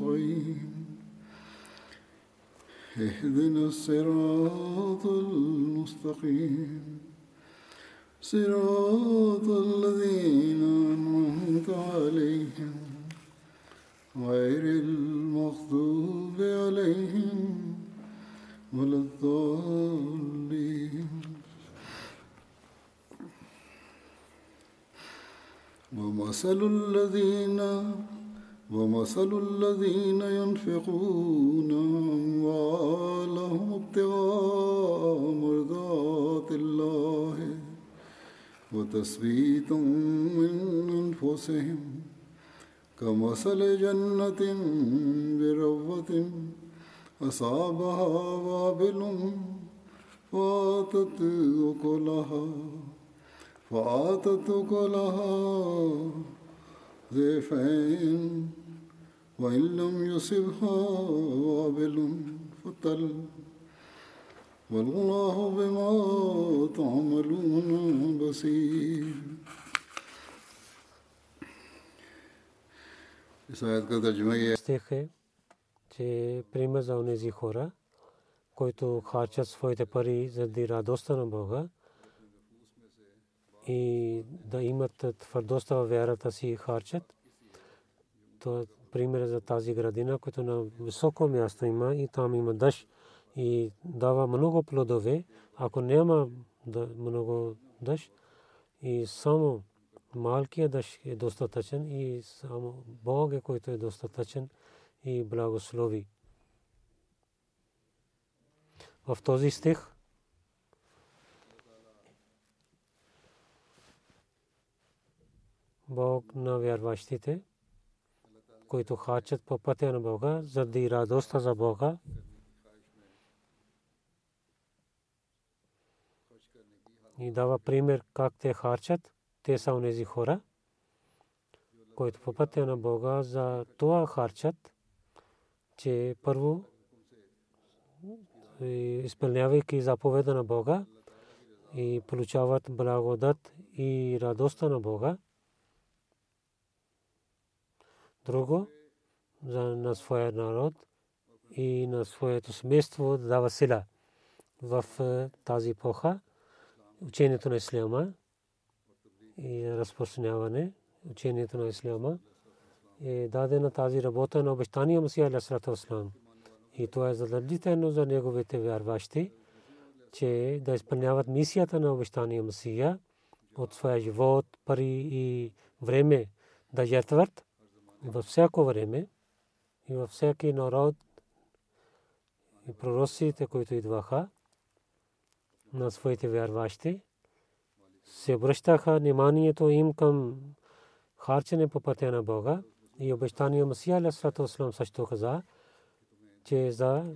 نستعين اهدنا الصراط المستقيم. صراط الذين أنعمت عليهم. غير المغضوب عليهم ولا الضالين. ومثل الذين ومثل الذين ينفقون أموالهم ابتغاء مرضات الله وتثبيتا من أنفسهم كمثل جنة بربوة أصابها وابل فآتت أكلها فآتت أكلها ضيفين وإن لم يصبها وابل فتل والله بما تعملون بصير. Стих е, че пример за онези хора, които харчат своите пари заради радостта на Бога и да имат твърдостта във вярата си харчат, то пример за тази градина, която на високо място има и там има дъжд и дава много плодове. Ако няма много дъжд и само малкият дъжд е достатъчен и само Бог е който е достатъчен и благослови. В този стих Бог на вярващите, които хачат по пътя на Бога, заради радостта за Бога, и дава пример как те харчат. Те са онези хора, които по пътя на Бога за това харчат, че първо изпълнявайки заповеда на Бога и получават благодат и радостта на Бога. Друго, за на своя народ и на своето семейство да дава сила в тази епоха. Учението на Исляма и разпространяване учението на Исляма е дадена тази работа на обещания Масия Алейхиссалату Вассалам. И това е задължително за неговите вярващи, че да изпълняват мисията на обещания Масия от своя живот, пари и време да жертват във всяко време и във всеки народ и пророците, които идваха на своите вярващи, се обръщаха вниманието им към харчене по пътя на Бога и обещания Масия Алейхиссалату Вассалам също каза, че за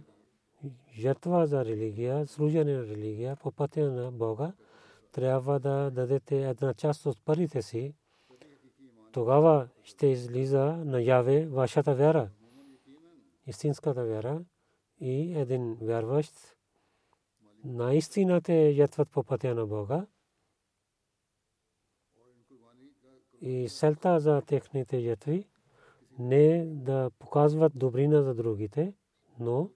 жертва за религия, служене на религия по пътя на Бога, трябва да дадете една част от парите си. Тогава ще излиза наяве вашата вяра, истинската вяра и един вярващ наистина те жертват по пътя на Бога. И селта за техните жертви не да показват добрина за другите, но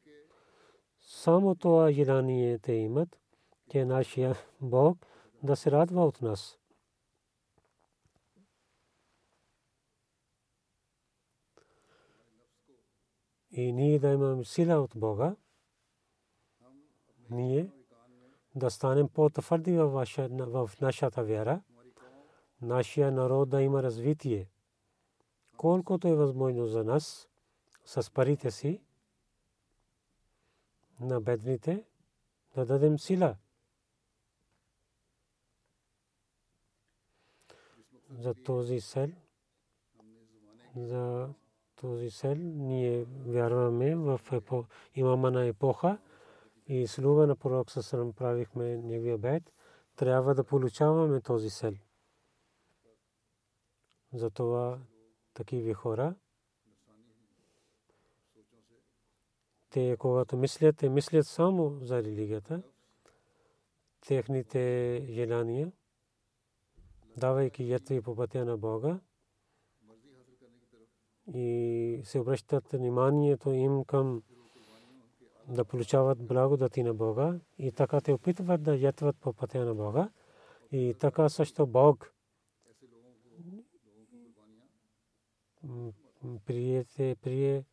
само това желание те имат, че нашия Бог да се радва от нас. И ние да имаме сила от Бога, ние да станем по-твърди в нашата вяра, нашия народ да има развитие, колкото е възможно за нас, с парите си, на бедните, да дадем сила. За този сел, за този сел, ние вярваме в имама на епоха и слуга на пророк Сасрам правихме неговия бед, трябва да получаваме този сел. Затова такива хора, те когато мислят, те мислят само за религията, техните желания, давайки ятви по пътя на Бога и се обръщат вниманието им към да получават благодати на Бога и така те опитват да ятват по пътя на Бога и така също Бог приете, прие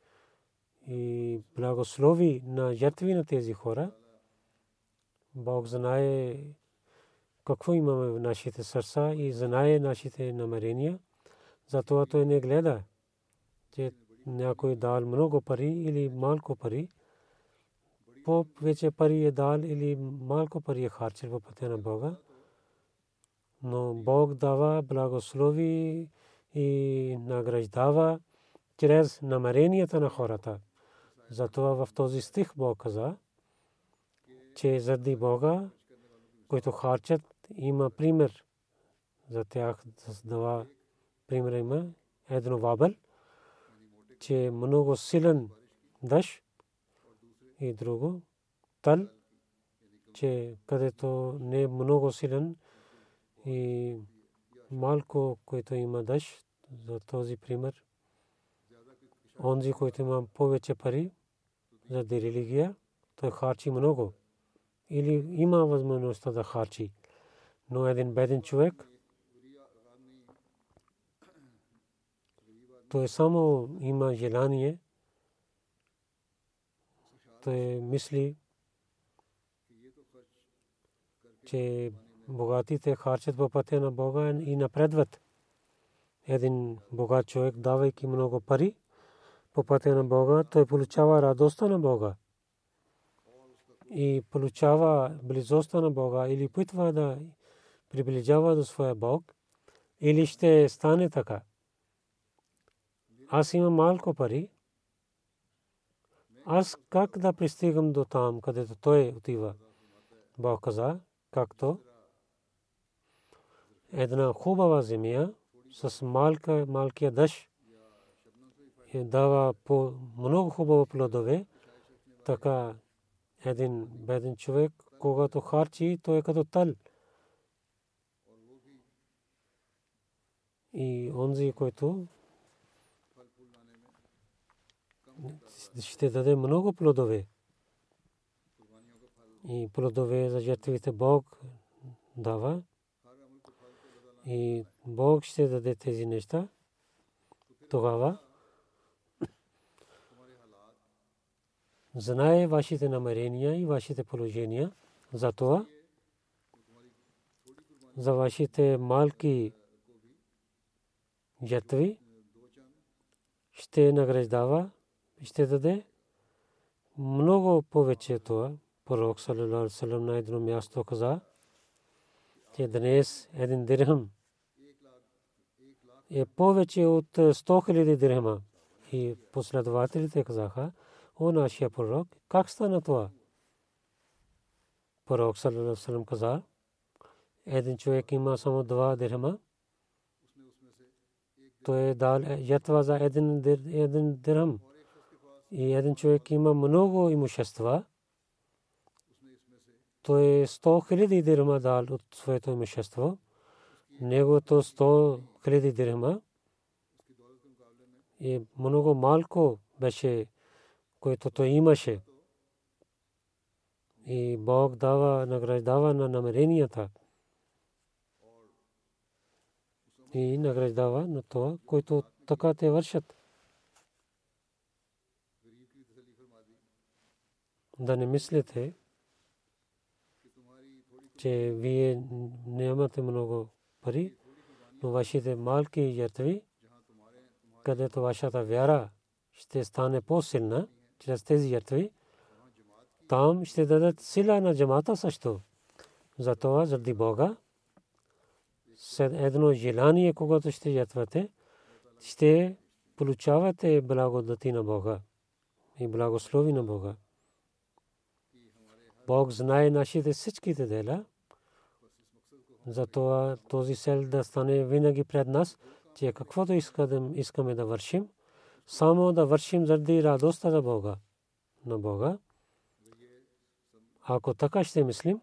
и благослови на жертви на тези хора. Бог знае какво имаме в нашите сърца и знае нашите намерения. Затова той не гледа, че някой дал много пари или малко пари. Повече пари е дал или малко пари е харчил в пътя на Бога. Но Бог дава благослови и награждава чрез намеренията на хората. Затова в този стих Бог каза, че заради Бога, които харчат, има пример за тях. Дава пример има едно вабел, че много силен дъжд и друго тал, че където не е много силен и малко, който има дъжд, за този пример. Онзи, който има повече пари за религия, той харчи много. Или има възможността да харчи. Но един беден човек, той само има желание, той мисли, че богатите харчат по пътя на Бога и напредват един богат човек, давайки много пари по пътя на Бога, той получава радостта на Бога и получава близостта на Бога или питва да приближава до своя Бог, или ще стане така. Аз имам малко пари. Аз как да пристигам до там, където той отива? Бог каза, както една хубава земя, с малка, малкия дъжд дава по много хубаво плодове, така един беден човек, когато харчи, той е като тал. И онзи, който ще даде много плодове. И плодове за жертвите Бог дава. И Бог ще даде тези неща. Тогава знае вашите намерения и вашите положения. Затова за вашите малки жертви ще награждава, ще даде много повече това. Пророк алейхи на едно място каза, че днес един дирхам е повече от 100 хиляди дирхама. И последователите казаха, о нашия пророк, как стана това? Пророк саллалаху каза, един човек има само два дирхама. Той е дал ятва за един дирхам. И един човек има много имущества. Той е 100 хиляди дирхама дал от своето имущество неговото 100 хиляди дирхама и много малко беше, което той имаше. И Бог дава, награждава на намеренията. И награждава на това, което така те вършат. Да не мислите, че вие нямате много пари, но вашите малки жертви, където вашата вяра ще стане по-силна чрез тези жертви, там ще дадат сила на джамата също. Затова заради Бога, след едно желание, когато ще жертвате, ще получавате благодати на Бога и благослови на Бога. Бог знае нашите всичките дела. Затова този сел да стане винаги пред нас, че каквото искаме да вършим, само да вършим заради радостта за Бога. На Бога. Ако така ще мислим,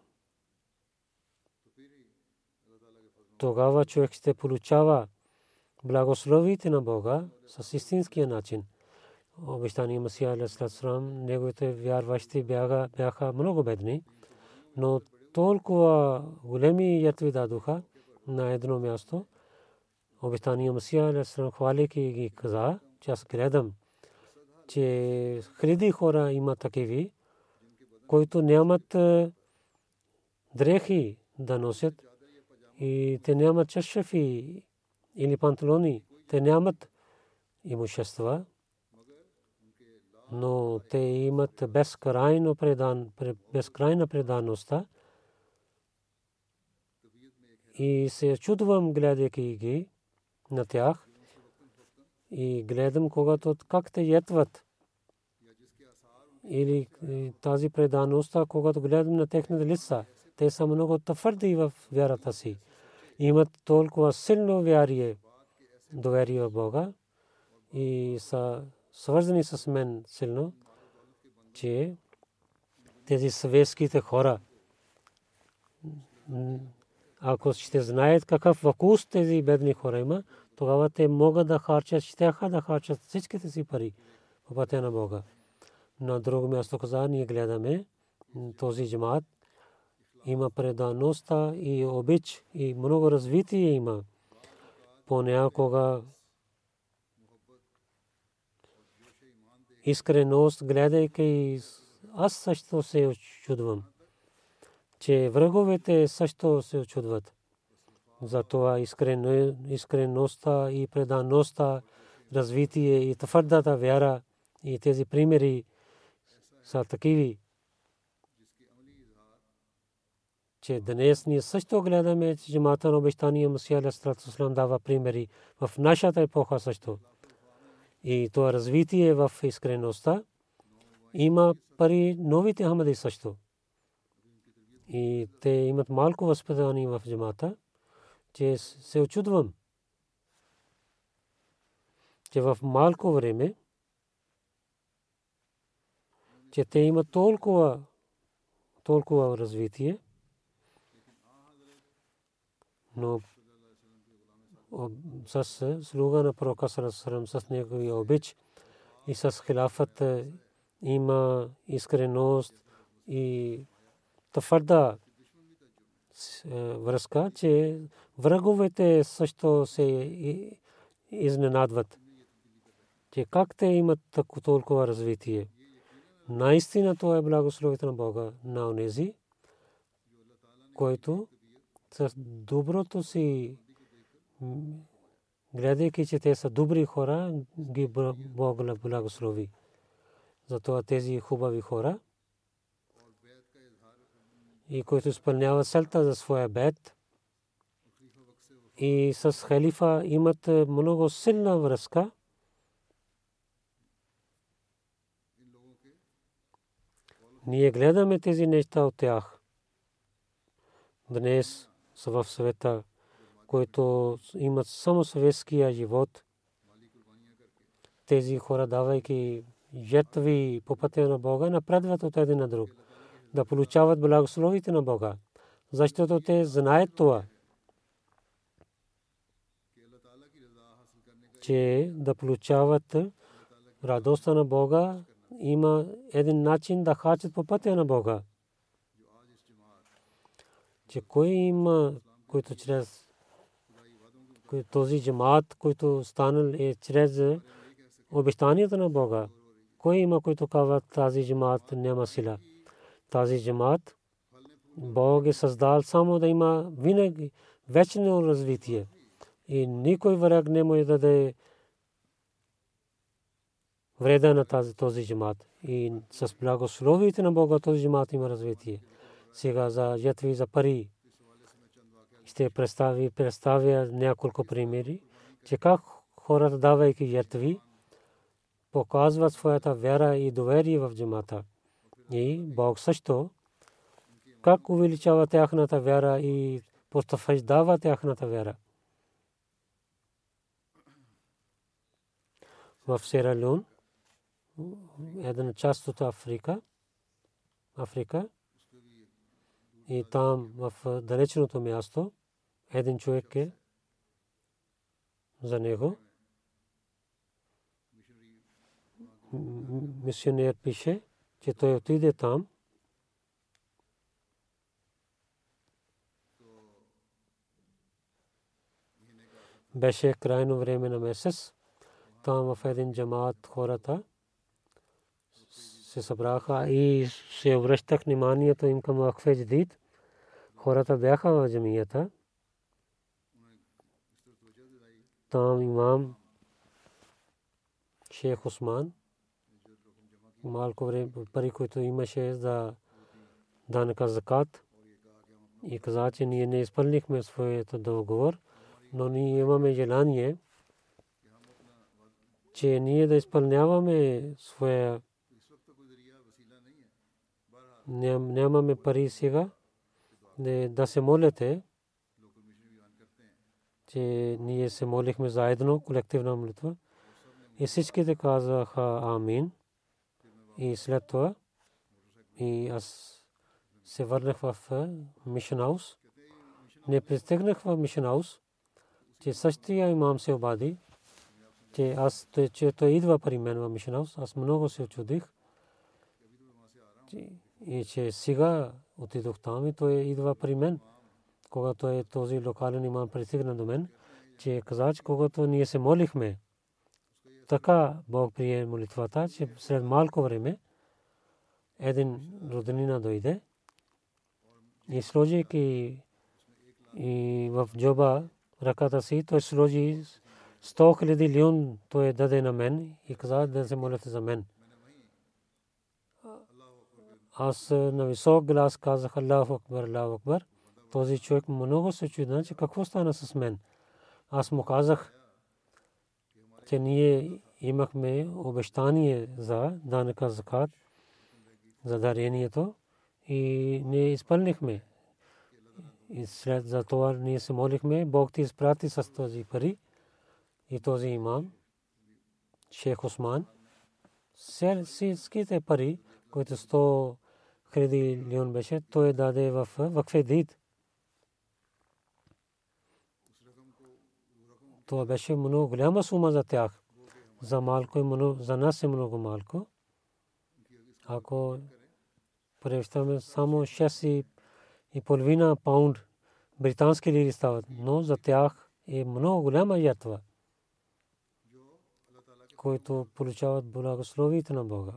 тогава човек ще получава благословите на Бога с истинския начин. Обещания Масия Алисалам, неговите вярващи бяха, бяха много бедни, но толкова големи ятви дадоха на едно място. Обещания Масия Алисалам, хвалейки ги каза, че аз гледам, че хиляди хора има такиви, които нямат дрехи да носят и те нямат чашафи или панталони, те нямат имущества, но те имат безкрайно предан, безкрайна предаността. И се чудвам, гледайки ги на тях. И гледам, когато как те ятват. Или тази предаността, когато гледам на техните лица. Те са много твърди в вярата си. Имат толкова силно вярие, доверие в Бога и са свързани с мен силно, че тези съветските хора, ако ще знаят какъв вкус тези бедни хора има, тогава те могат да харчат, ще да харчат всичките си пари по пътя на Бога. На друго място каза, ние гледаме този джамат, има предаността и обич и много развитие има. Понякога искреност, гледайки, аз също се очудвам, че враговете също се очудват. Затова искреността и предаността, развитие и твърдата вяра и тези примери са такиви, че днес ние също гледаме, че джамата на обещания Масия Алисалам дава примери в нашата епоха също и това развитие в искреността. Има пари новите хамади също. И те имат малко възпитание в джамата, че се очудвам, че в малко време, че те имат толкова, толкова развитие, но с слуга на пророка Сарасарам, с неговия обич и с хилафът има искреност и твърда е, връзка, че враговете също се изненадват, че как те имат толкова развитие. Наистина това е благословите на Бога на онези, който с доброто си гледайки, че те са добри хора, ги Бог благослови. Затова тези хубави хора, и които изпълняват селта за своя бед, и с халифа имат много силна връзка. Ние гледаме тези неща от тях. Днес в света които имат само съветския живот. Тези хора, давайки жертви по пътя на Бога, напредват от един на друг, да получават благословите на Бога, защото те знаят това, че да получават радостта на Бога, има един начин да хачат по пътя на Бога. Че кой има, който чрез този джамаат, който станал е чрез обещанията на Бога, кой има който казва тази джамаат няма сила тази джамаат Бог е създал само да има винаги вечно развитие. И никой враг не може да даде вреда на тази този джамаат. И с благословието на Бога този джамаат има развитие. Сега за ятви за пари ще представи представя няколко примери че как хората давайки ятви показват своята вяра и доверие в джамата и Бог също как увеличава тяхната вяра и потвърждава тяхната вяра в Сералун една част от Африка Африка и там в далечното място един човек е за него мисионер пише, че той отиде там беше крайно време на месец. Там в един джамаат хората се събраха и се обръщах вниманието им към Ахфе Дждид. Хората бяха в джамията. Там имам Шейх Осман малко време пари, които имаше за данъка закат и каза, че ние не изпълнихме своето договор, но ние имаме желание, че ние да изпълняваме своя нямаме пари сега да се молите, че ние се молихме заедно, колективна молитва. И всичките казаха Амин. И след това и аз се върнах в Мишен Хаус. Не пристигнах в Мишен Хаус, че същия имам се обади, че аз, че той идва при мен в Мишен Хаус. Аз много се очудих. И че сега отидох там и той идва при мен. Когато е този локален имам пристигна до мен, че каза, че когато ние се молихме, така Бог прие молитвата, че след малко време един роднина дойде и сложейки и в джоба ръката си, той сложи 100 хиляди лион той даде на мен и каза да се молите за мен. Аз на висок глас казах Аллаху Акбар, Аллаху Акбар. Този човек много се чудна, че какво стана с мен. Аз му казах, че ние имахме обещание за данъка закат, за дарението и не изпълнихме. И след за това ние се молихме, Бог ти изпрати с този пари и този имам, Шейх Осман, всичките пари, които 100 хиляди лион беше, той даде в вакфе дид. Това беше много голяма сума за тях. За малко и много, за нас е много малко. Ако превръщаме само 6 и половина паунд британски лири стават, но за тях е много голяма ятва, които получават благословието на Бога.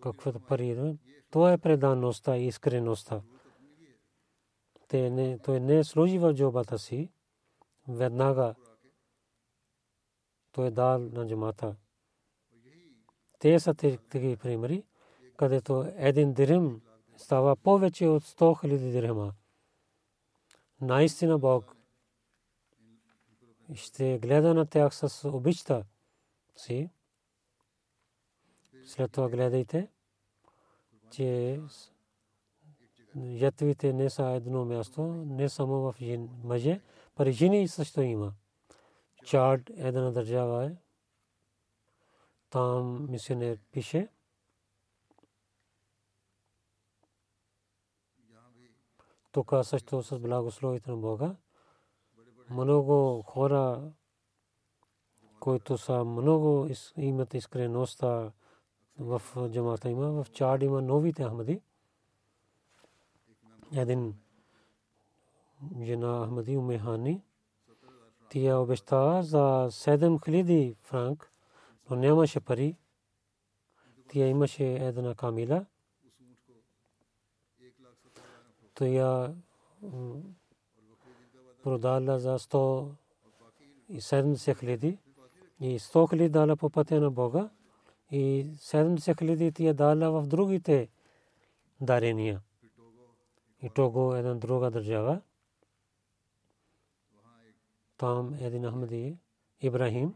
Каквото пари, това е предаността и искреността. Те не, той не служи в джобата си, веднага той е дал на джамата. Те са такива примери, където един дирим става повече от 100 хиляди дирхема. Наистина Бог ще гледа на тях с обичта си. След това гледайте, че ятвите не са едно място, не само в мъже, пари жени също има. Чард една държава е. Там мисионер пише. Тук също с благословите на Бога. Много хора, които са много имат искреността в джамата има. В Чад има новите Ахмади. Един жена Ахмади Умехани. Тя обеща за 7000 франк, но нямаше пари. тя имаше една камила. То я продала за 170 хиляди и 100 хиляди дала по пътя на Бога и 70 хиляди тия дала в другите дарения. И Того е една друга държава. Там един Ахмади Ибрахим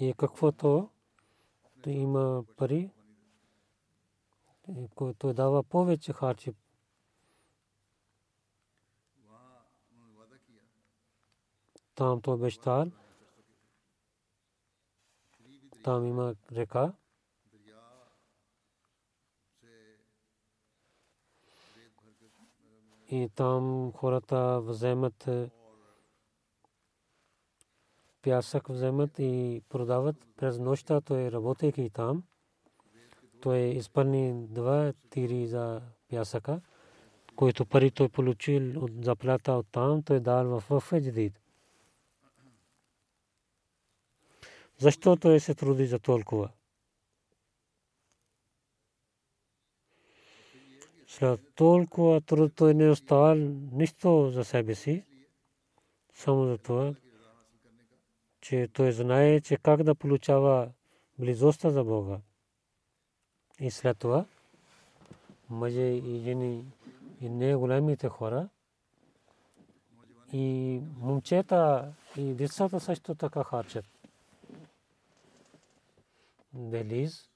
и каквото има пари, който е дава повече харчи. Там то обещал. Там има река. И там хората вземат пясък вземат и продават през нощта, той работейки там. Той изпълни два тири за пясъка, който пари той получил от заплата от там, той дал в Федждид. Защо той се труди за толкова? След толкова труд той не оставал нищо за себе си, само за това, че той знае, че как да получава близостта за Бога. И след това, мъже и жени и не големите хора, и момчета и децата също така харчат. Белиз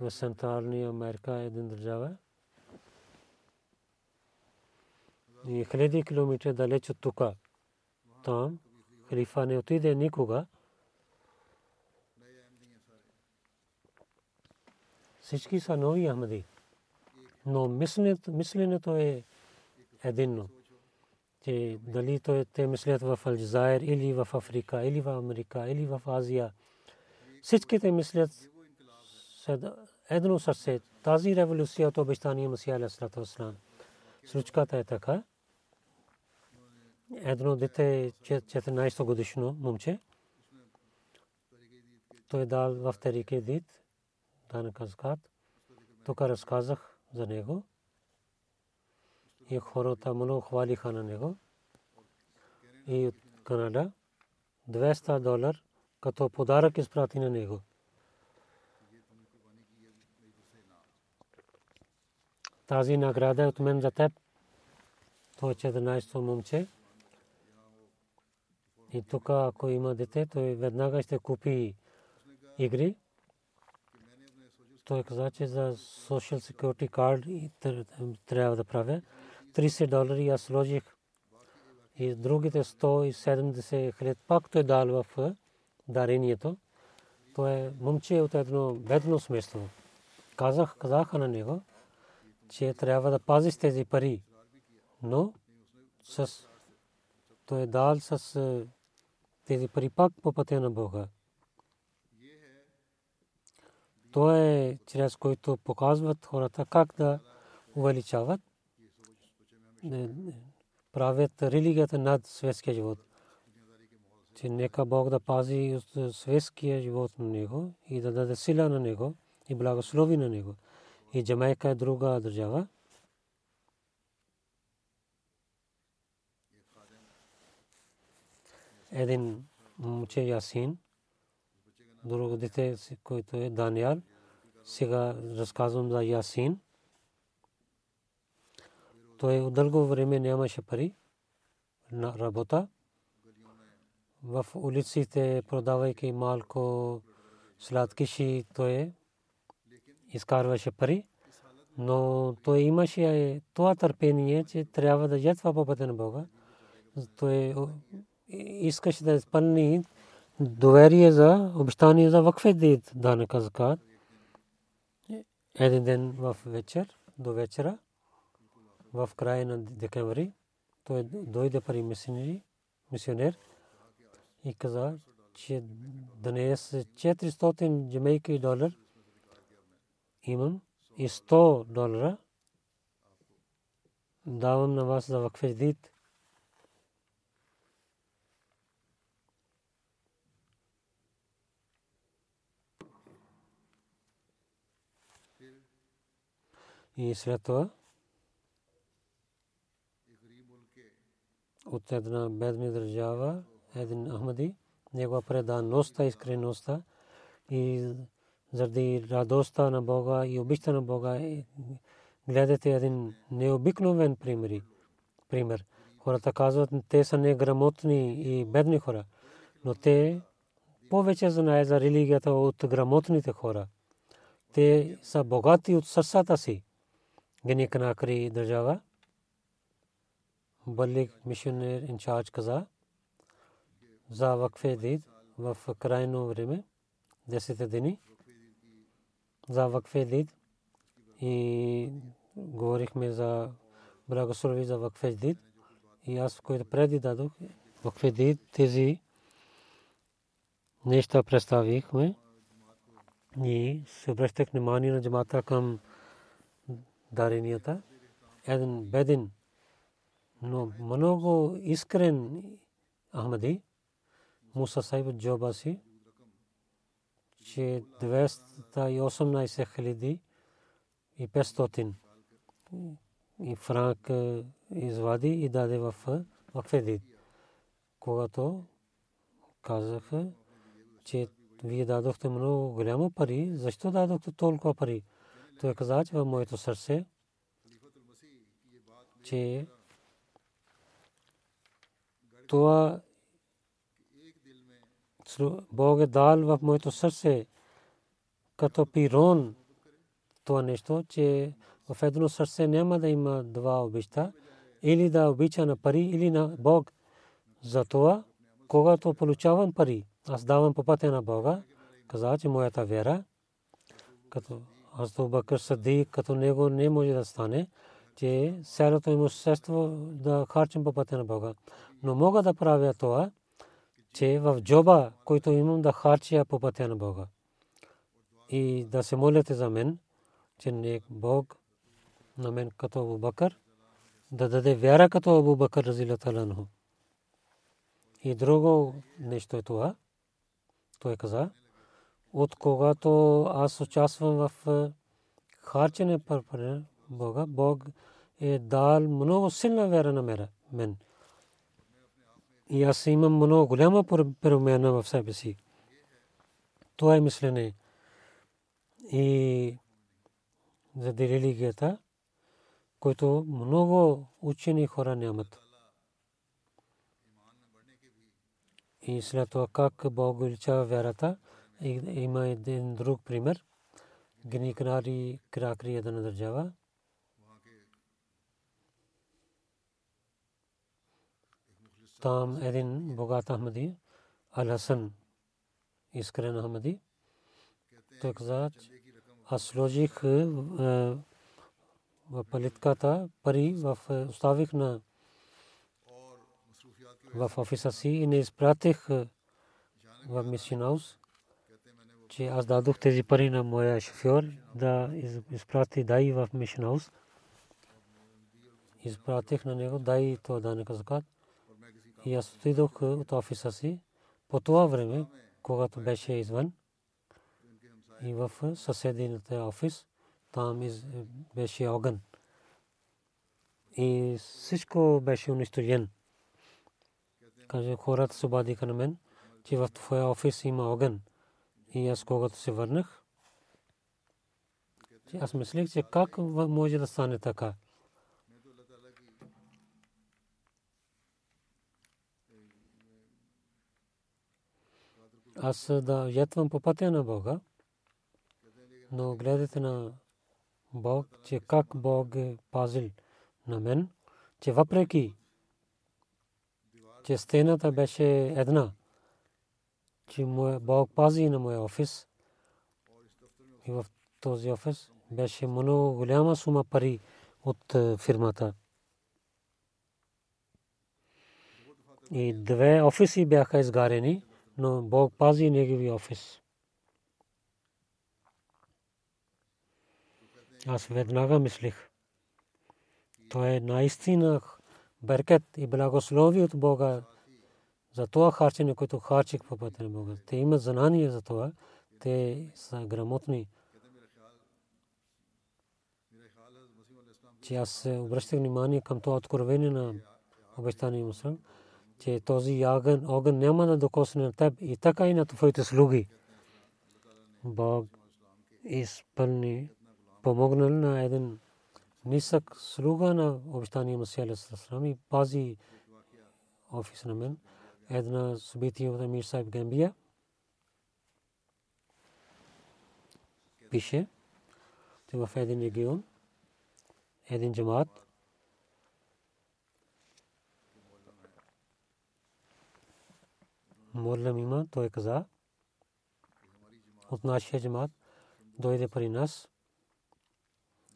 в Централна Америка е един държава. И хиляди километри далеч от тук. Там халифа не отиде никога. Всички са нови Ахмади. Но мисленето е единно. Че дали те мислят в Алджазайр или в Африка, или в Америка, или в Азия. Всичките мислят едно сърце. Тази революция от обещания Масия Алясалату Случката е така едно дете 14 годишно момче. Той дал в Терике Дит, Дан Казкат. Тук разказах за него. И хората много хвалиха на него. И от Канада 200 долар като подарък изпрати на него. Тази награда е от мен за теб. Той е 14 момче. И тук, ако има дете, той веднага ще купи игри. Той каза, че за Social Security Card трябва да правя. 30 долари аз сложих. И другите 170 хиляди пак той дал в дарението. То е момче от едно бедно смество. Казах, казаха на него, че трябва да пази с тези пари. Но с той е дал с тези пари пак по пътя на Бога. То е чрез който показват хората как да увеличават, правят религията над светския живот. Че нека Бог да пази светския живот на него и да даде сила на него и благослови на него. И Джамайка е друга държава. един момче Ясин, друго дете, който е Даниал. Сега разказвам за Ясин. Той от дълго време нямаше пари на работа. В улиците, продавайки малко сладкиши, той изкарваше пари. Но той имаше това търпение, че трябва да ядва по пътя на Бога. Той искаше да изпълни доверие за обещание за вакфе дит данъка закат. Един ден в вечер, до вечера, в края на декември, той дойде при мисионер и каза, че днес е 400 джамейки долар имам и 100 долара давам на вас за вакфе дит. И след това от една бедна държава един Ахмади, негова предаността, искреността и заради радостта на Бога и обичта на Бога гледате един необикновен пример. пример. Хората казват, те са неграмотни и бедни хора, но те повече знаят за религията от грамотните хора. Те са богати от сърцата си. Геник Накри държава. Балик мишионер инчарж каза за вакфе дид в крайно време, 10 дни, за вакфе дид и говорихме за благослови за вакфе дид и аз, който преди дадох, вакфе дид тези неща представихме и се обръщах внимание на джамата към даренията. Един беден, но много искрен Ахмади, Муса Сайб джоба че 218 хиляди и 500 и франк извади и даде в Вакфедит. Когато казаха, че вие дадохте много голямо пари, защо дадохте толкова пари? Той каза, че в моето сърце, че това Бог е дал в моето сърце като пирон това нещо, че в едно сърце няма да има два обичта, или да обича на пари, или на Бог. Затова, когато получавам пари, аз давам по пътя на Бога, каза, че моята вера, като аз то Бакър Сади, като него не може да стане, че цялото имущество да харчим по пътя на Бога. Но мога да правя това, че в джоба, който имам да харча по пътя на Бога. И да се молите за мен, че не Бог на мен като Абу Бакър, да даде вяра като Абу Бакър разилата И друго нещо е това. Той каза, от когато аз участвам в харчене пар Бога, Бог е дал много силна вера на мен. И аз имам много голяма промяна в себе си. Това е мислене. И за религията, който много учени хора нямат. И след това как Бог увеличава вярата, има един друг пример. Гникнари Кракри една държава. Там един богат Ахмади, Ал Хасан, искрен Ахмади, той каза, аз сложих в палитката пари, оставих на в офиса си и не изпратих в мисионаус, че аз дадох тези пари на моя шофьор да изпрати дай в мисионаус. Изпратих на него дай то данъка закат. И аз отидох от офиса си по това време, когато беше извън и в съседината офис, там беше огън. И всичко беше унищожено каже хората се обадиха на мен, че в твоя офис има огън. И аз когато се върнах, аз мислех, че как може да стане така. Аз да ятвам по пътя на Бога, но гледате на Бог, че как Бог е пазил на мен, че въпреки че стената беше една, че Бог пази на моя офис. И в този офис беше много голяма сума пари от е, фирмата. И две офиси бяха изгарени, но Бог пази негови офис. Аз веднага мислих. То е наистина беркет и благослови от Бога за това харчене, което харчих по пътя на Бога. Те имат знание за това. Те са грамотни. че аз обръщах внимание към това откровение на обещания мусулман, че този огън, огън няма да докосне на теб и така и на твоите слуги. Бог изпълни, помогнал на един нисък слуга на обещания Масия Сасрам и пази офис на мен. Една събитие от Амир Сайб Гамбия. Пише, че в един регион, един джамаат, Морлам има, той каза, от нашия джамаат дойде при нас,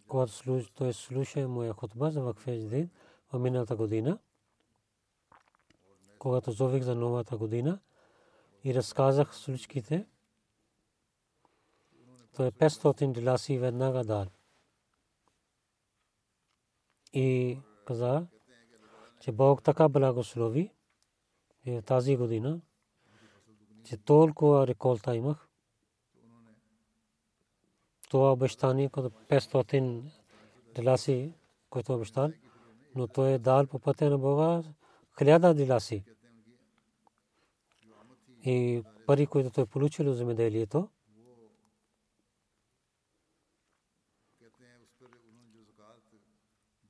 когато той слуша моя хутба за вакфе в миналата година, когато зових за новата година и разказах случките, той 500 диласи веднага дал. И каза, че Бог така благослови тази година, че толкова реколта имах. Това обещание, като 500 диласи, който обещал, но той е дал по пътя на Бога хиляда диласи. И пари, които той е получил от земеделието,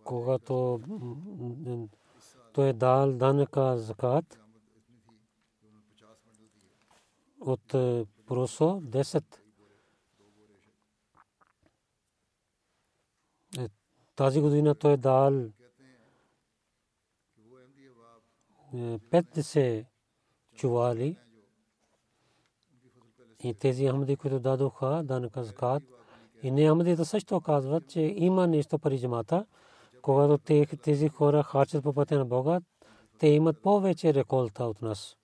когато той е дал данъка закат от просо 10 тази година той е дал 50 чували. И тези Ахмади, които дадоха данъка закат, и не Ахмадите също казват, че има нещо пари джамата, когато тези хора харчат по пътя на Бога, те имат повече реколта от нас.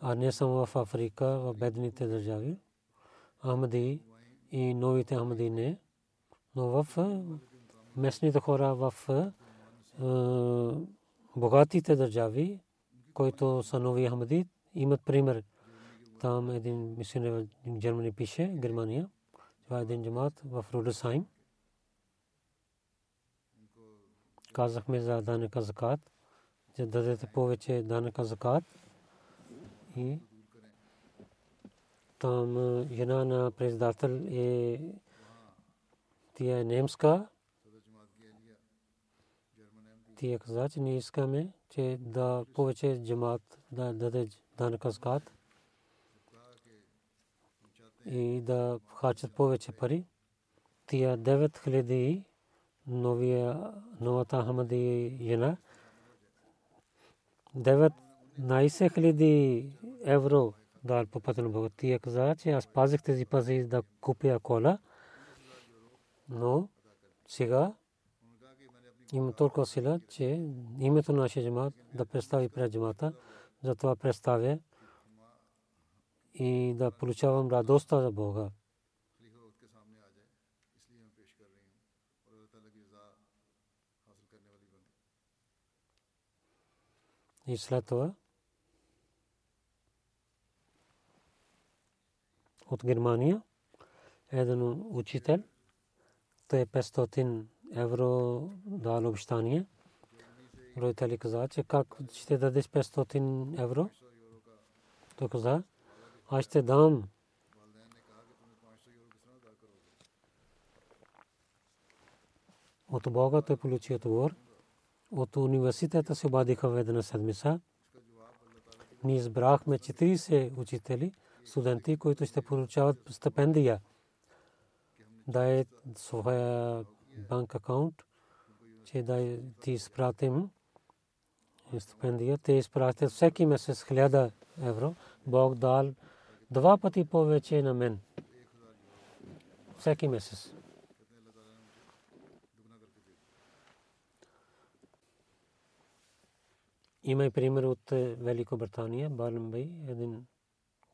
А не само в Африка, в бедните държави. Ахмади и новите Ахмади не, но в местните хора в богатите държави, които са нови Ахмади, имат пример. Там един мисионер в Германия пише, Германия, това е един джамат в Рудесайм. Казахме за данъка закат, че дадете повече данъка закат. И там жена на председател е тя е немска. Тя каза, че ние искаме, че да повече джамат да даде данъка закат и да харчат повече пари. Тия 9000 новия, новата Хамади жена 19 хиляди евро дал по пътя на Бога. Тия каза, че аз пазих тези пари да купя кола, но сега има толкова сила, че името на нашия джамат да представи пред джамата, затова представя и да получавам радостта за Бога. И след това от Германия един учител, той 500 евро дал обещание. Родители каза, че как ще дадеш 500 евро? Той каза, аз ще дам. От Бога той получи отговор. От университета се обадиха в една седмица. Ние избрахме 40 учители, студенти, които ще получават стипендия. Да е своя банк акаунт, че да ти изпратим стипендия. Те изпратят всеки месец 1000 евро. Бог дал два пъти повече на мен. Всеки месец. Има и пример от Великобритания, Барнбей, един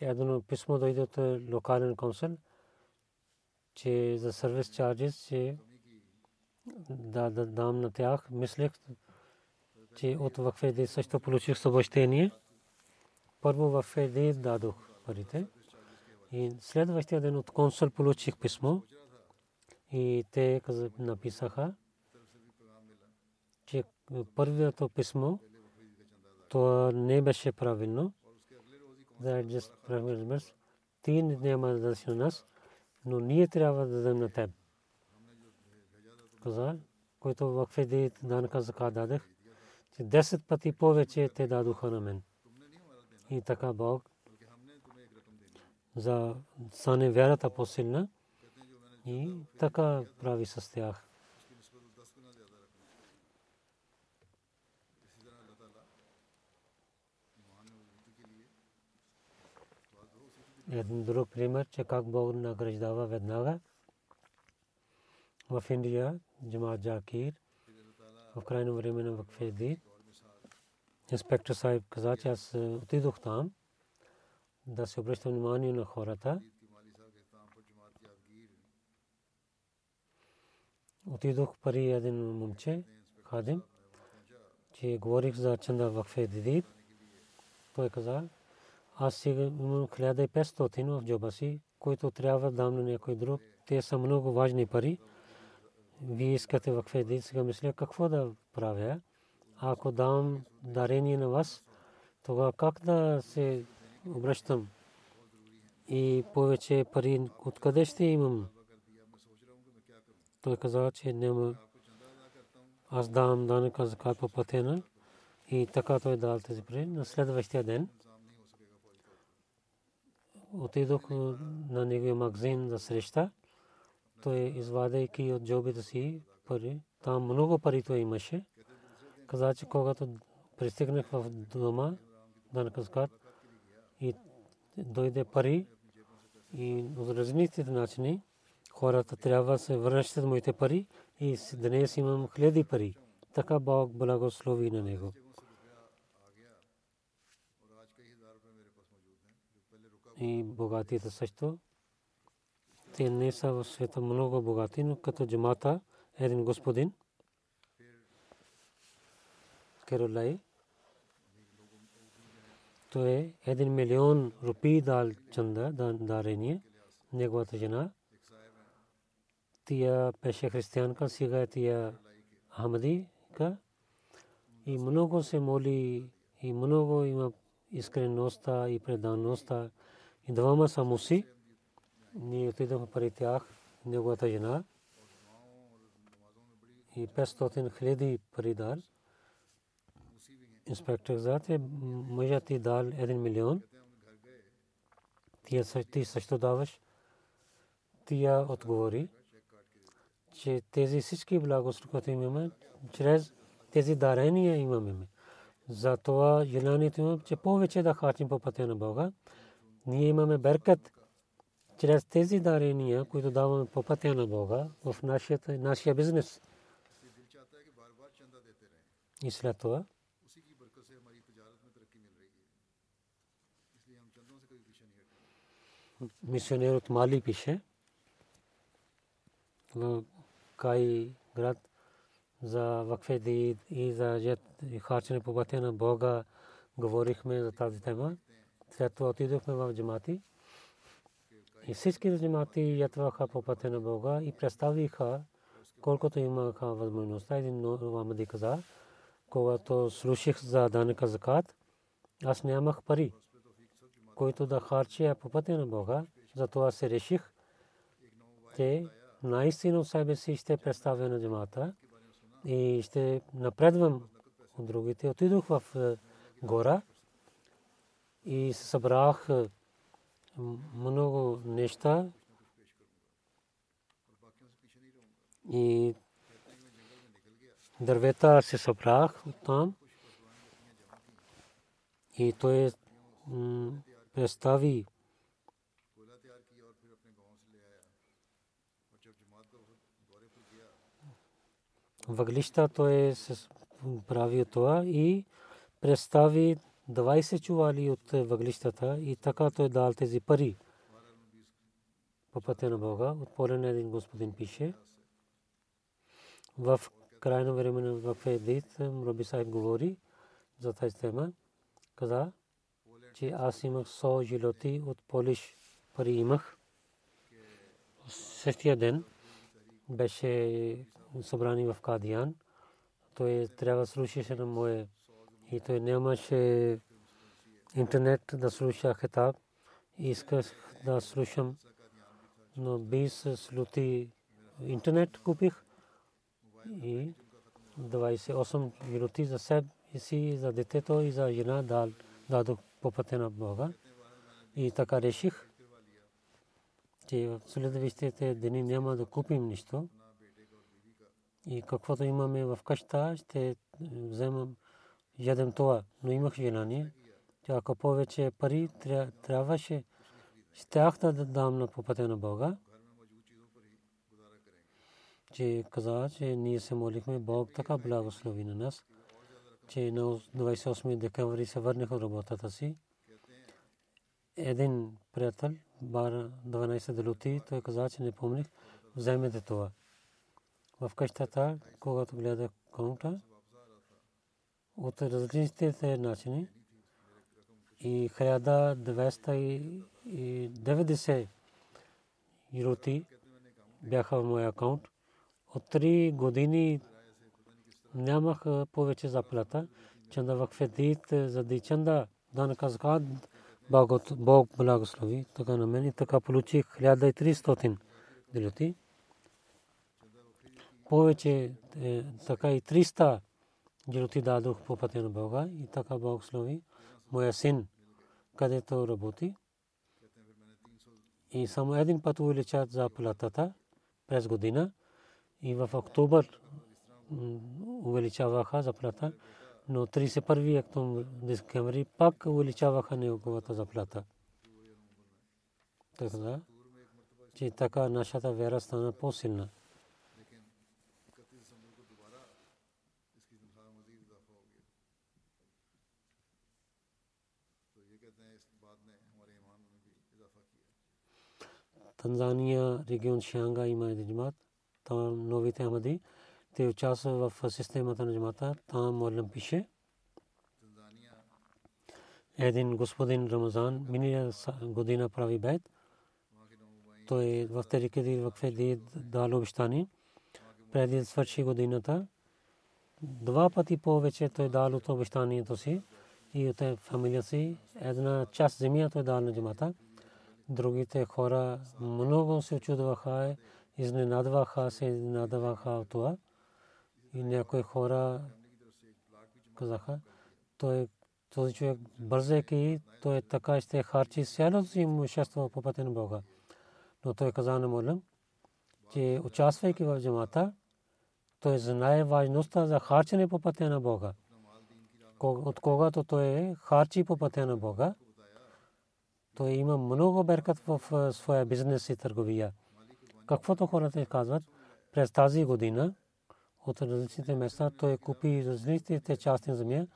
едно писмо дойде от локален консул, че за сервис чарджес, че да дам на тях. Мислех, че от Вакфеди също получих съобщение. Първо Вакфеди дадох парите. И следващия ден от консул получих писмо. И те написаха, че първото писмо то не беше правилно. Ти няма да дадеш на нас, но ние трябва да дадем на теб. Каза, който вакфеди данъка закат дадех, че 10 пъти повече те дадоха на мен. И така Бог за стане вярата по-силна и така прави с тях. Един друг пример, че как Бог награждава веднага. В Индия, Джамат Джакир, в крайно време на Вакфеди, инспектор Сайб каза, че аз отидох там да се обръщам внимание на хората. Отидох пари един момче, хадим, че говорих за чанда Вакфеди. Той каза, аз сега имам 1500 в джоба си, които трябва да дам на някой друг. Те са много важни пари. Вие искате в кведи, сега мисля какво да правя. Ако дам дарение на вас, тогава как да се обръщам? И повече пари откъде ще имам? Той каза, че няма. Аз давам данъка за по платена. И така той дал тези пари. На следващия ден отидох на неговия магазин за среща. Той извадайки от джобите си пари, там много пари той имаше. Каза, че когато пристигнах в дома, данъка и дойде пари и от различните начини хората трябва да се връщат моите пари и днес имам хиляди пари. Така Бог благослови на него. И богатите също. Те не са в света много богати, но като джамата един господин, Керолай, той е един милион рупи дал чанда, дарение, неговата жена. Тия беше християнка, сега е тия Ахмадика. И много се моли, и много има искреността и преданността. И двама са муси. Ние отидохме при тях, неговата жена. И 500 хиляди пари дал. Инспектор каза, мъжът ти дал 1 милион. Ти също даваш. Тия отговори, че тези всички благословия, които имаме, чрез тези дарения имаме. Затова желанието имаме, че повече да харчим по пътя на Бога. Ние имаме беркат чрез тези дарения, които даваме по пътя на Бога в нашия бизнес. И след това мисионер от Мали пише в Кай град за вакфе и за харчене по пътя на Бога говорихме за тази тема. След това отидохме в джамати. И всички джамати ятваха по пътя на Бога и представиха колкото имаха възможността. Един Мухаммади каза, когато слушах за данъка закат, аз нямах пари, които да харча по пътя на Бога. Затова се реших, че наистина себе си ще представя на джамата и ще напредвам от другите. Отидох в е, гора и се събрах много неща. И дървета се събрах там и той представи въглища. Той е с прави това и представи 20 чували от въглищата и така той дал тези пари по пътя на Бога. От полен един господин пише в крайно време в Едит Раби Сайб говори за тази тема. Каза, че аз имах 100 жилоти от Полиш пари имах. Същия ден беше събрани в Кадиян. Той трябва да слушаше на мое и той нямаше интернет да слуша хитаб. Исках да слушам, но без слути интернет купих и 28 минути за себе си, за детето и за жена дал, дадох по пътя на Бога. И така реших, че в следващите дни няма да купим нищо. И каквото имаме в къща, ще вземам, ядем това. Но имах желание, че ако повече пари трябваше, щях да дам на по пътя на Бога че каза, че ние се молихме, Бог така благослови на нас, че на 28 декември се върнах от работата си. Един приятел, бар 12 делути, той каза, че не помних, вземете това. В къщата, когато гледах конта, от различните начини и 1290 юроти бяха в моя акаунт от три години нямах повече заплата. Чанда вакфедит зади чанда данъка закат Бог благослови. Така на мен и така получих 1300 делоти. Повече е, така и 300 делоти дадох по пътя на Бога и така благослови моя син, където работи. И само един път увеличат заплатата през година и в октомври увеличаваха заплата, но 31 октомври пак увеличаваха неговата заплата. Така, че така нашата вера стана по-силна. Танзания, регион Шанга има един джамат там новите Ахмади. Те участват в системата на джамата. Там Молем пише. Един господин Рамазан миналия година прави бед. Той в Терикеди в Кфеди дал обещание. Преди да свърши годината, два пъти повече той дал от обещанието си и от фамилия си. Една част земя той дал на джамата. Другите хора много се очудваха изненадваха се, изненадваха от това. И някои хора казаха, той този човек бързайки, той така ще харчи цялото си имущество по пътя на Бога. Но той каза на Молем, че участвайки в джамата, той знае важността за харчене по пътя на Бога. От когато той харчи по пътя на Бога, той има много беркат в своя бизнес и търговия каквото хората казват, през тази година от различните места той купи различните части на земя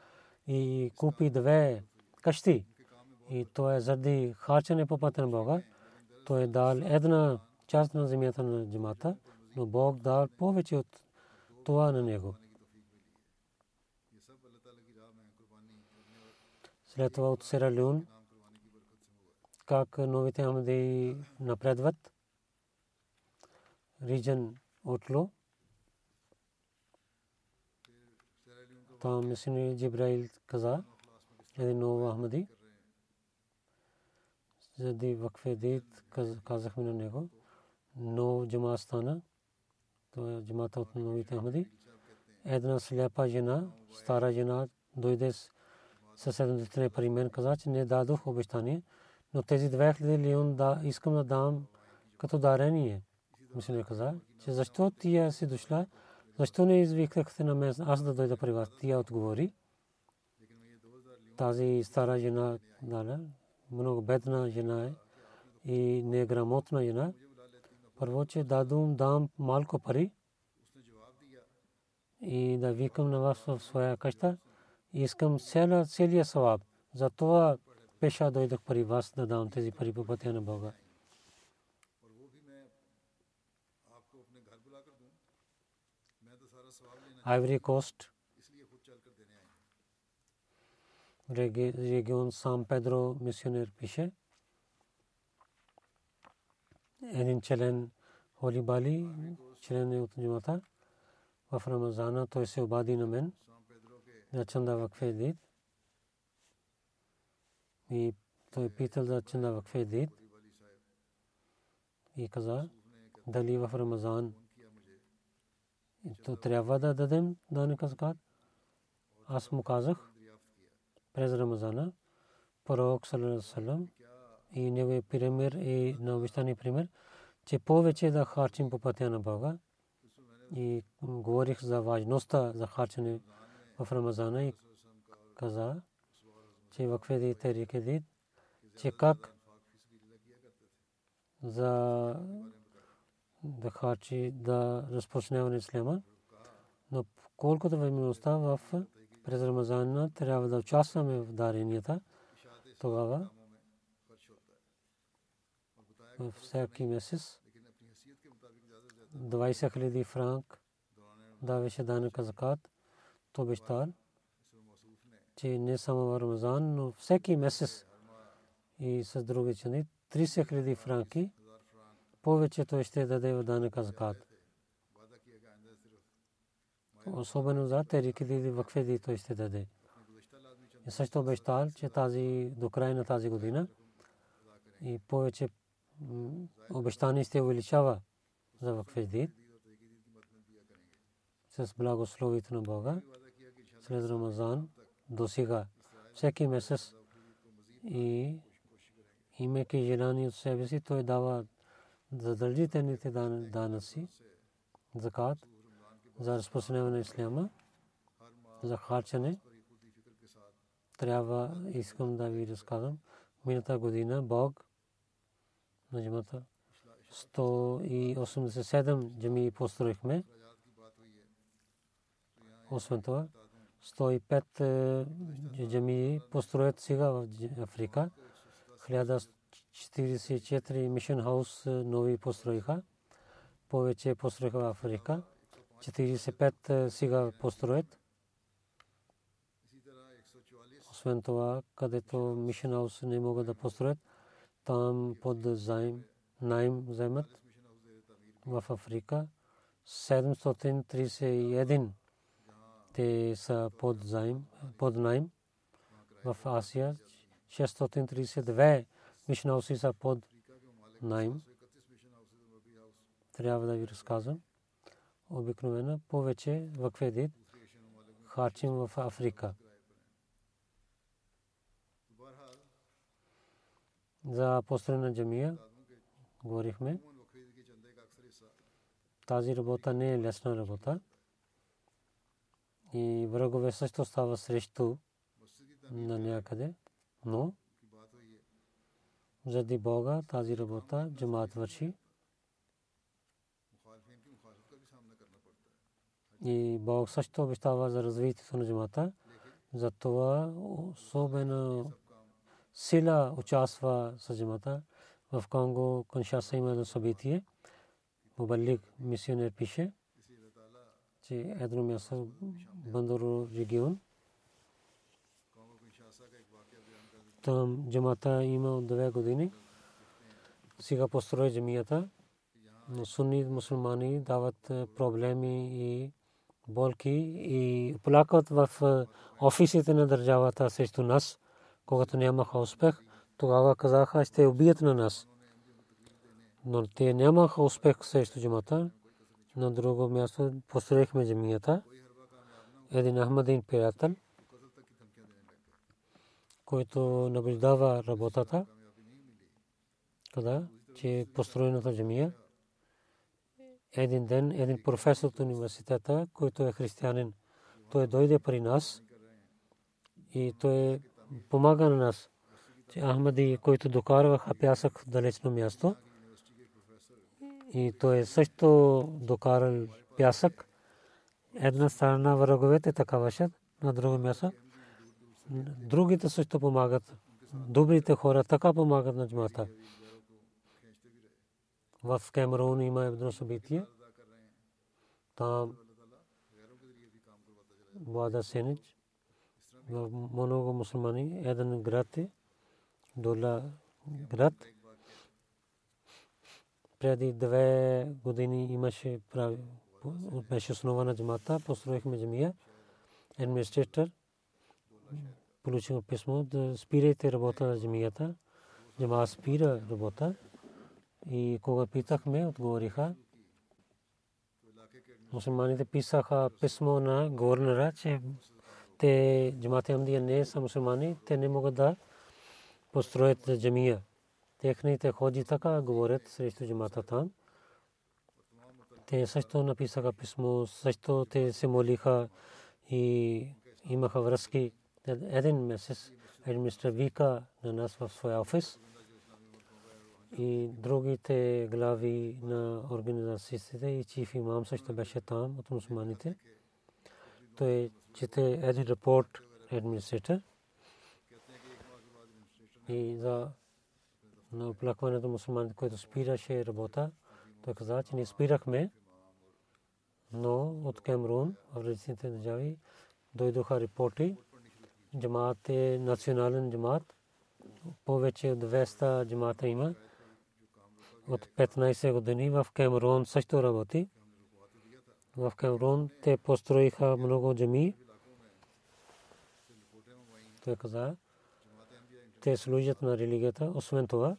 и купи две къщи. И то е заради харчене по пътя на Бога. Той е дал една част на земята на джамата, но Бог дал повече от това на него. След това от Сера Люн, как новите амади напредват, region Otlo. Там мисионер Джибраил каза, един нов Ахмади. Зади вакфе дит казахме на него. Но джама стана. То е джамата от новите Ахмади. Една сляпа жена, стара жена, дойде със 70 пари мен каза, че не дадох обещание, но тези 2000 лион да искам да дам като дарение мисля каза, че защо тия си дошла, защо не извикахте на мен, аз да дойда при вас. Тия отговори. Тази стара жена, дала, много бедна жена е и неграмотна жена. Първо, че дадум дам малко пари и да викам на вас в своя къща. Искам целия саваб. Затова пеша дойдох при вас да дам тези пари по пътя на Бога. Айври Кост, регион Сан Педро мисионер пише. Един член Холи Бали, член е от джамата. В Рамазана той се обади на мен. На чанда вакфе дит и той питал за че на вакфе дит и каза дали в Рамазан то трябва да дадем данъка закат. Аз му казах през Рамазана, пророк Салам и негови пример и на обещани пример, че повече да харчим по пътя на Бога. И говорих за важността за харчене в Рамазана и каза, че вакфе ди терике ди, че как за да харчи, да разпочняване исляма. Но колкото възможността в през Рамазана трябва да участваме в даренията, тогава всеки месец 20 000 франк давеше данъка закат, то бещар че не само в Рамазан, но всеки месец и с други цени 30 хиляди франки повече той ще даде в данъка закат. Особено за териките в кведи той ще даде. И също обещал, че тази, до края на тази година и повече обещание ще увеличава за вакфеди с благословието на Бога след Рамазан до сега. Всеки месец и имайки желание от себе си, той дава задължителните дан- данъци, закат, за разпространяване на исляма, за харчане. Трябва, искам да ви разказвам, мината година Бог на джамата 187 джами построихме. Освен това, 105 е, джамии построят сега в Африка. 1044 мишен хаус нови построиха. Повече построиха в Африка. 45 е, сега построят. Освен това, където мишен хаус не могат да построят, там под заем, найм заемат в Африка 731 те са под, заим, под найм в Асия. 632 мишн хауси са под найм. Трябва да ви разказвам. Обикновено повече вакведит харчим в Африка. За построена джамия говорихме. Тази работа не е лесна работа и врагове също става срещу на някъде. Но заради Бога тази работа джамаат върши. И Бог също обещава за развитието на джамата. Затова особена сила участва с джамата. В Конго Коншаса има едно събитие. Мобалик мисионер пише – че едно място Бандоро регион. Там джамата има две години. Сега построи джамията. Но сунни мусулмани дават проблеми и болки и плакат в офисите на държавата срещу нас, когато нямаха успех. Тогава казаха, ще убият на нас. Но те нямаха успех срещу джамата на друго място посрехме джамията. Един Ахмадин приятел, който наблюдава работата, тогава, че е построената джамия. Един ден, един професор от университета, който е християнин, той дойде при нас и той помага на нас. Ахмади, който докарваха пясък в далечно място, и той също докарал пясък една страна враговете така вършат, на друго място другите също помагат. Добрите хора така помагат на джамата. В Камерун има едно събитие. Там Бада Сенич в много мусулмани един град е Дола град преди две години имаше беше основана джамата, построихме джамия. Администратор получил писмо да спирайте работа на джамията. Джама спира работа. И кога питахме, отговориха, мусулманите писаха писмо на гవర్нера, че те джамата Амдия не са мусулмани, те не могат да построят джамия. Техните ходи така говорят срещу джамата там. Те също написаха писмо, също те се молиха и имаха връзки. Един месец администра вика на нас в своя офис и другите глави на организациите и чиф имам също беше там от мусулманите. Той чете един репорт администратор и за на оплакването мусулманите, който спираше работа. Той каза, че ние спирахме, но от Камерун в различните държави дойдоха репорти. Джамаат е национален джамаат. Повече от 200 джамаата има. От 15 години в Камерун също работи. В Камерун те построиха много джами. Той каза, те служат на религията. Освен това,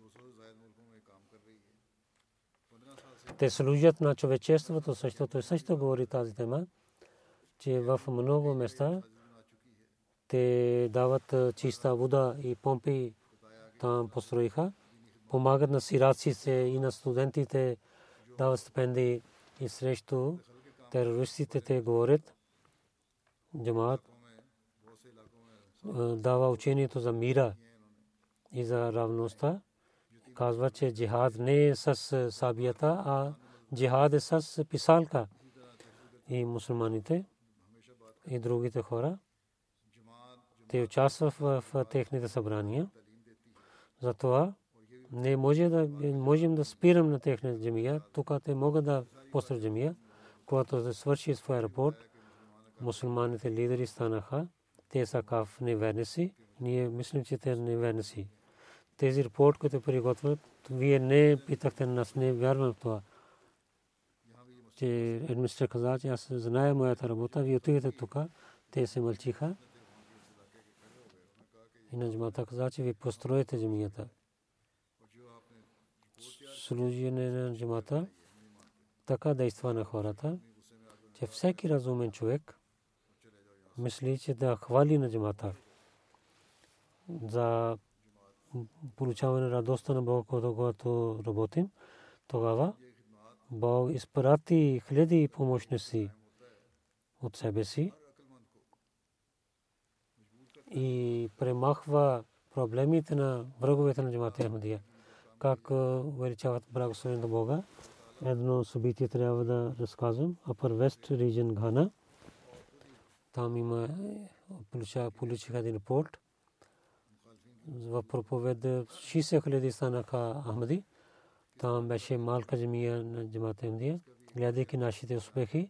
те служат на човечеството, също той също говори тази тема, че в много места те дават чиста вода и помпи там построиха. Помагат на сираците и на студентите, дават стипендии и срещу терористите те говорят. Джамаат дава учението за мира и за равността. Казва, че джихад не е с сабията, а джихад е с писалка. И мусулманите и другите хора, те участват в техните събрания. Затова не може да можем да спирам на техните джамия. Тук те могат да построят джамия. Когато се свърши своя рапорт, мусулманите лидери станаха. Те са каф неверници. Ние мислим, че те неверници тези репорт, които приготвят, вие не питахте нас, не вярвам в това. Че администратор каза, че аз знае моята работа, вие отидете тук, те се мълчиха. И на джамата каза, че ви построите джамията. Служение на джамата така действа на хората, че всеки разумен човек мисли, че да хвали на джамата за получаване радостта на Бога, когато работим, тогава Бог изпрати хиляди помощници от себе си и премахва проблемите на враговете на джамата Ахмадия. Как увеличават благословението на Бога. Едно събитие трябва да разказвам. Upper West Region Ghana. Там има получиха един репорт в проповед 60 хиляди станаха Ахмади. Там беше малка джамия на джамата Индия. Гледайки нашите успехи,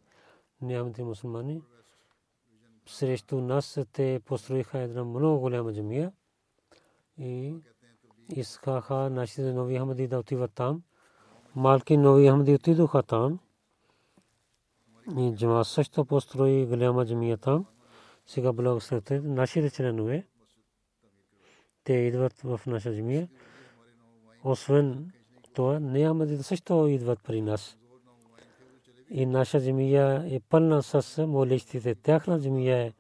нямате мусулмани. Срещу нас те построиха една много голяма джамия и искаха нашите нови Ахмади да отиват там. Малки нови Ахмади отидоха там. И джама също построи голяма джамия там. Сега благословете нашите членове те идват в наша джамия. Освен това, неамадите също идват при нас. И наша джамия е пълна с молещите. Тяхна джамия е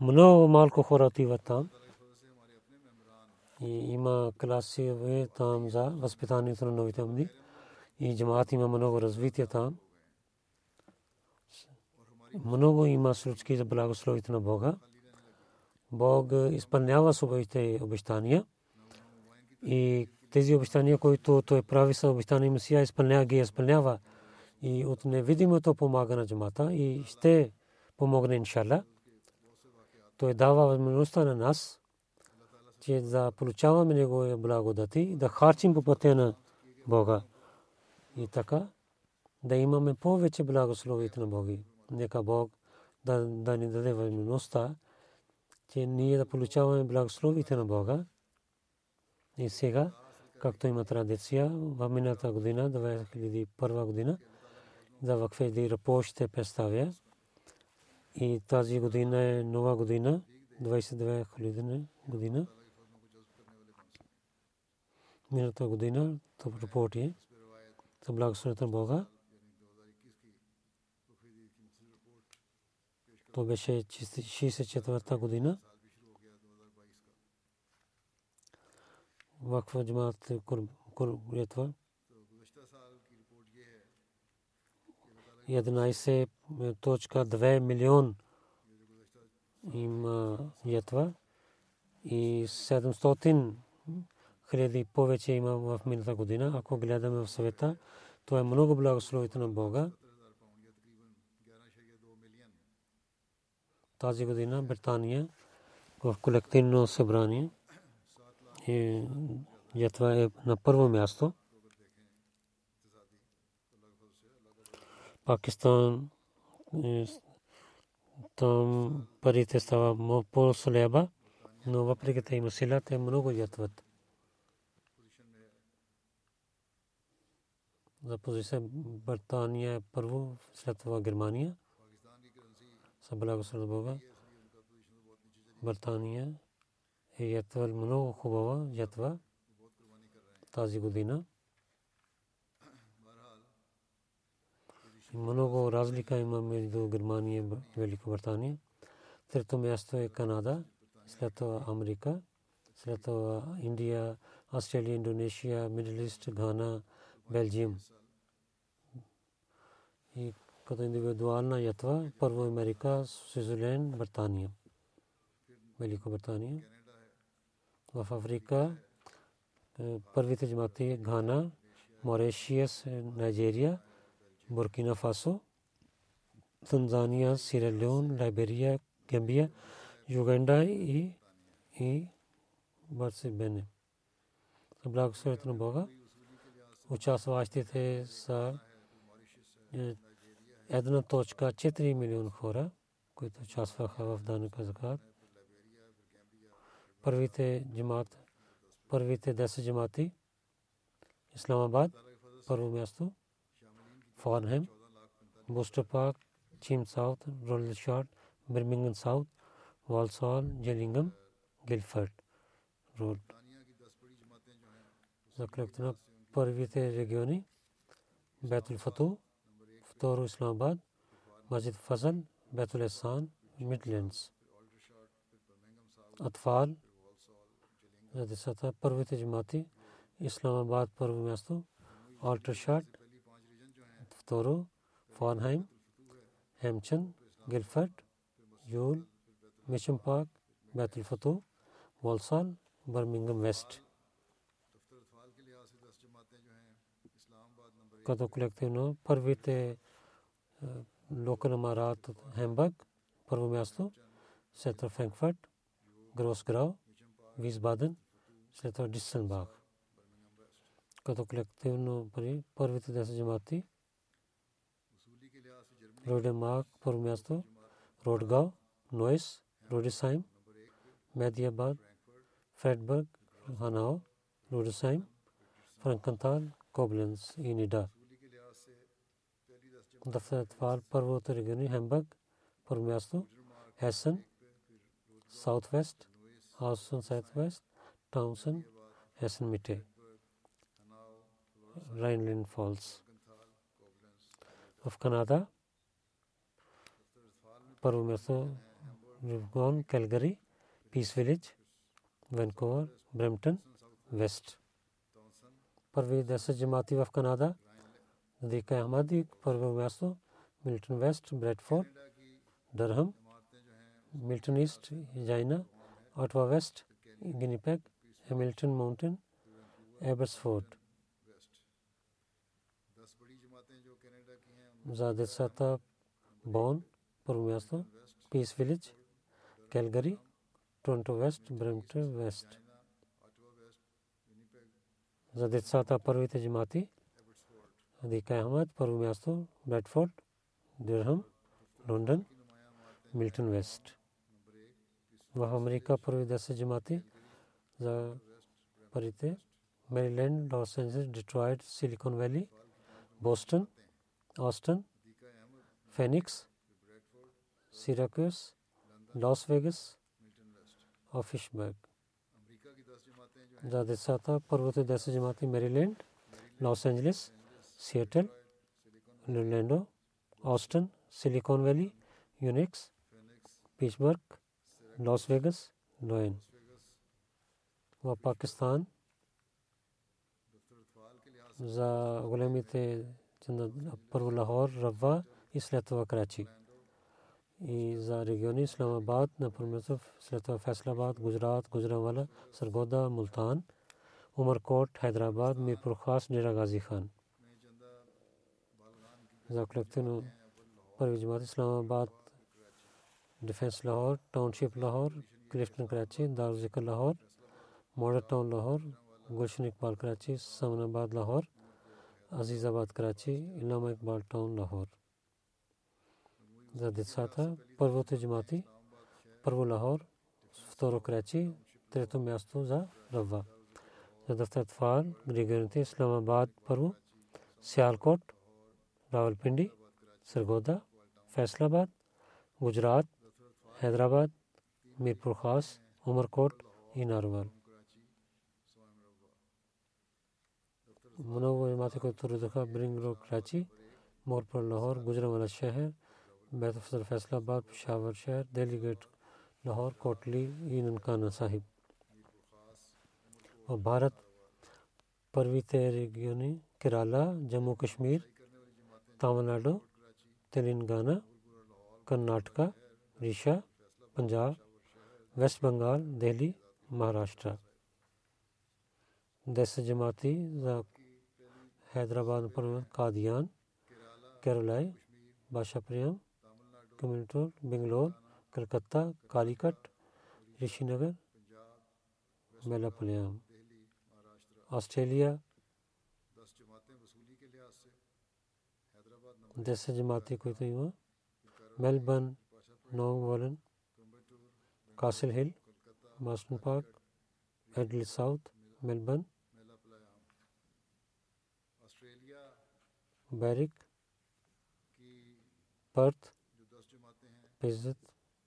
много малко хора отиват там. И има класи там за възпитанието на новите амди. И джамаат има много развитие там. Много има случки за благословите на Бога. Бог изпълнява своите обещания и тези обещания, които той прави са обещания Месия, изпълнява ги, изпълнява и от невидимото помага на джамата и ще помогне иншалла. Той дава възможността на нас, че да получаваме Неговия благодати, да харчим по пътя на Бога. И така, да имаме повече благословите на Боги. Нека Бог да, да ни даде възможността, че ние да получаваме благословите на Бога. И сега, както има традиция, в миналата година, 2001 година, да вакфеди рапорт ще представя. И тази година е нова година, 29 година. Миналата година, това рапорт е за благословението на Бога. То беше 64-та година. Вакфа джамаат Курбетва. 11.2 милион има ятва и 700 хиляди повече има в миналата година. Ако гледаме в света, то е много благословите на Бога. Тази година Британия в колективно събрание и ятва е на първо място. Пакистан там парите става по-слаба, но въпреки това има сила, те много ятват. За позиция Британия е първо, след това Германия. Са благословен Бога. Британия е ятвал много хубава ятва тази година. Много разлика има между Германия и Великобритания. Трето място е Канада, след това Америка, след това Индия, Австралия, Индонезия, Мидл Гана, Белджиум. И като индивидуална ятва, първо Америка, Свизерленд, Британия, Великобритания. В Африка първите джамати Гана, Морешиас, Найджерия, Буркина Фасо, Танзания, Сиера Леон, Лайберия, Гамбия, Юганда и, и Барсибене. Благословите на Бога. Участващите са една точка 4 милион хора, които участваха в данъка закат. Първите джамат, първите 10 джамати, Исламабад, първо място, Фарнхем, Бустер Парк, Чим Саут, Ролл Шарт, Бирмингем Саут, Валсал, Джелингъм, Гилфърд Роуд. За колективна първите региони, Бетул Фату, второ Исламабад, Масjid Фазал, Бетул Есан, Мидлендс. Атфал, за децата първите джамати, Исламабад първо място, Алтершат, второ Фарнхайм, Хемчен, Гилфърд, Юл, Мишен Парк, Бетул Фату, Волсал, Бърмингъм Вест. като колективно първите локал амарат Хембърг, първо място, след това Франкфурт, Гросграу, Висбаден, след това Диссенбах. Като колективно първите 10 джамати, Родемак, първо място, Родгау, Нойс, Родисайм, Медиабад, Фредбърг, Ханао, Родисайм, Франкантал, Кобленс и Нида. Дафтар първото региони Хембърг, първо място, Хесен, Саутвест, Хаусън Саутвест, Таунсън, Хесен Мите, Райнлин Фолс. В Канада, първо място, Ривгон, Келгари, Пис Вилидж, Ванкувър, Бремтън, Вест. Първи 10 джамати в Канада, ندیقۂ احمدی پرو میاستو ملٹن ویسٹ بریڈ فورڈ ڈرہم ملٹن ایسٹ، جائنا آٹوا ویسٹ گنیپیک ہیملٹن ماؤنٹین ایبرس فورٹ زاد ساتا بون پرومیاسو پیس ولیج کیلگری، ٹورنٹو ویسٹ برمٹن ویسٹ۔ زادہ ساتا پرویت جماعتی حدیقہ احمد پروم یاسو بیڈفورڈ درہم، لنڈن، ملٹن ویسٹ۔ وہ امریکہ پر دس جماعتی پریتے میری لینڈ لاس اینجلس، ڈیٹرائٹ، سلیکون ویلی، بوسٹن، آسٹن، فینکس سیراکیوس لاس ویگس آفش برگ زیادہ ساتھ پروت دس جماعتی میری لینڈ لاس اینجلس سیٹل لینڈو آسٹن سلیکون ویلی یونکس پیچبرگ لاس ویگس لوئن و پاکستان ذا غلامی پر و لاہور روا اسلطو کراچی ذا ریگیونی اسلام آباد نپرمصف اسلطو فیصل آباد گجرات گجرانوالہ سرگودہ ملتان عمر کوٹ حیدرآباد میرپور خاص ڈیرا غازی خان за колектив на първи джамат Исламабад, ڈیفینس لاہور ٹاؤن شپ لاہور کلفٹن کراچی دار ذکر لاہور ماڈل ٹاؤن لاہور گلشن اقبال کراچی سامن آباد لاہور عزیز آباد کراچی علامہ اقبال ٹاؤن لاہور۔ زاد ساتھا پروت جماعتی پرو لاہور فطور کراچی تریتو میاستو زا روا۔ دفتر اطفال گریگرنتی اسلام آباد پرو سیالکوٹ راول پنڈی سرگودا، فیصل آباد، گجرات، حیدرآباد، میرپور خاص عمر کوٹ اناروال منو جماعت کو تردخہ برنگ روڈ کراچی مور پر لاہور، گجرا شہر، بیت الفضل، فیصل آباد، پشاور شہر، دہلی گیٹ، لاہور، کوٹلی ای ننکانہ صاحب۔ اور بھارت پروی تیرگیونی کیرالہ جموں کشمیر تاملناڈو تلنگانہ کرناٹکا اڑیسہ پنجاب ویسٹ بنگال دہلی مہاراشٹرا دس جماعتی حیدرآباد قادیان کیرلائی بادشاہ پریم کمیونٹور بنگلور کلکتہ کالی کٹ رشی نگر میلا پلیام آسٹریلیا 10 джамати, които има. Мелбън, والن Касел Хил, Мастон Парк, Едли Саут, Мелбън, بیرک پرتھ پزت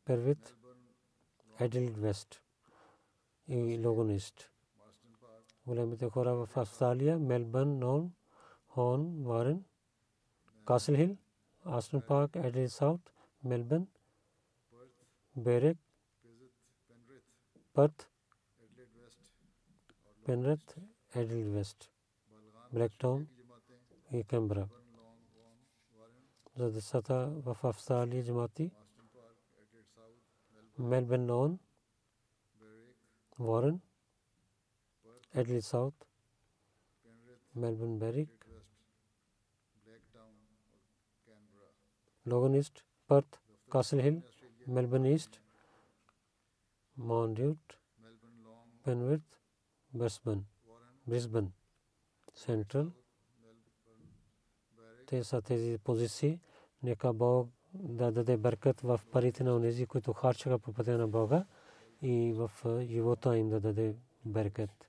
پروت ایڈلڈ ویسٹ لوگون ایسٹ غلام خورا وفاستالیہ میلبرن نون ہون وارن کاسل ہل آسن پاک ایڈلی ساؤتھ میلبرن بیرک پرتھ پینرتھ ایڈل ویسٹ بلیک ٹاؤن یہ کیمبرا سطح وف افسا علی جماعتی میلبن نون وارن ایڈل ساؤتھ میلبن بیرک East, Perth, Castle Hill, Melbourne East, Mount Duke, Penrith, Brisbane, Brisbane, Central. Те са тези позиции. Нека Бог да даде бъркът в парите на онези, които харчаха по пътя на Бога и в живота им да даде беркет.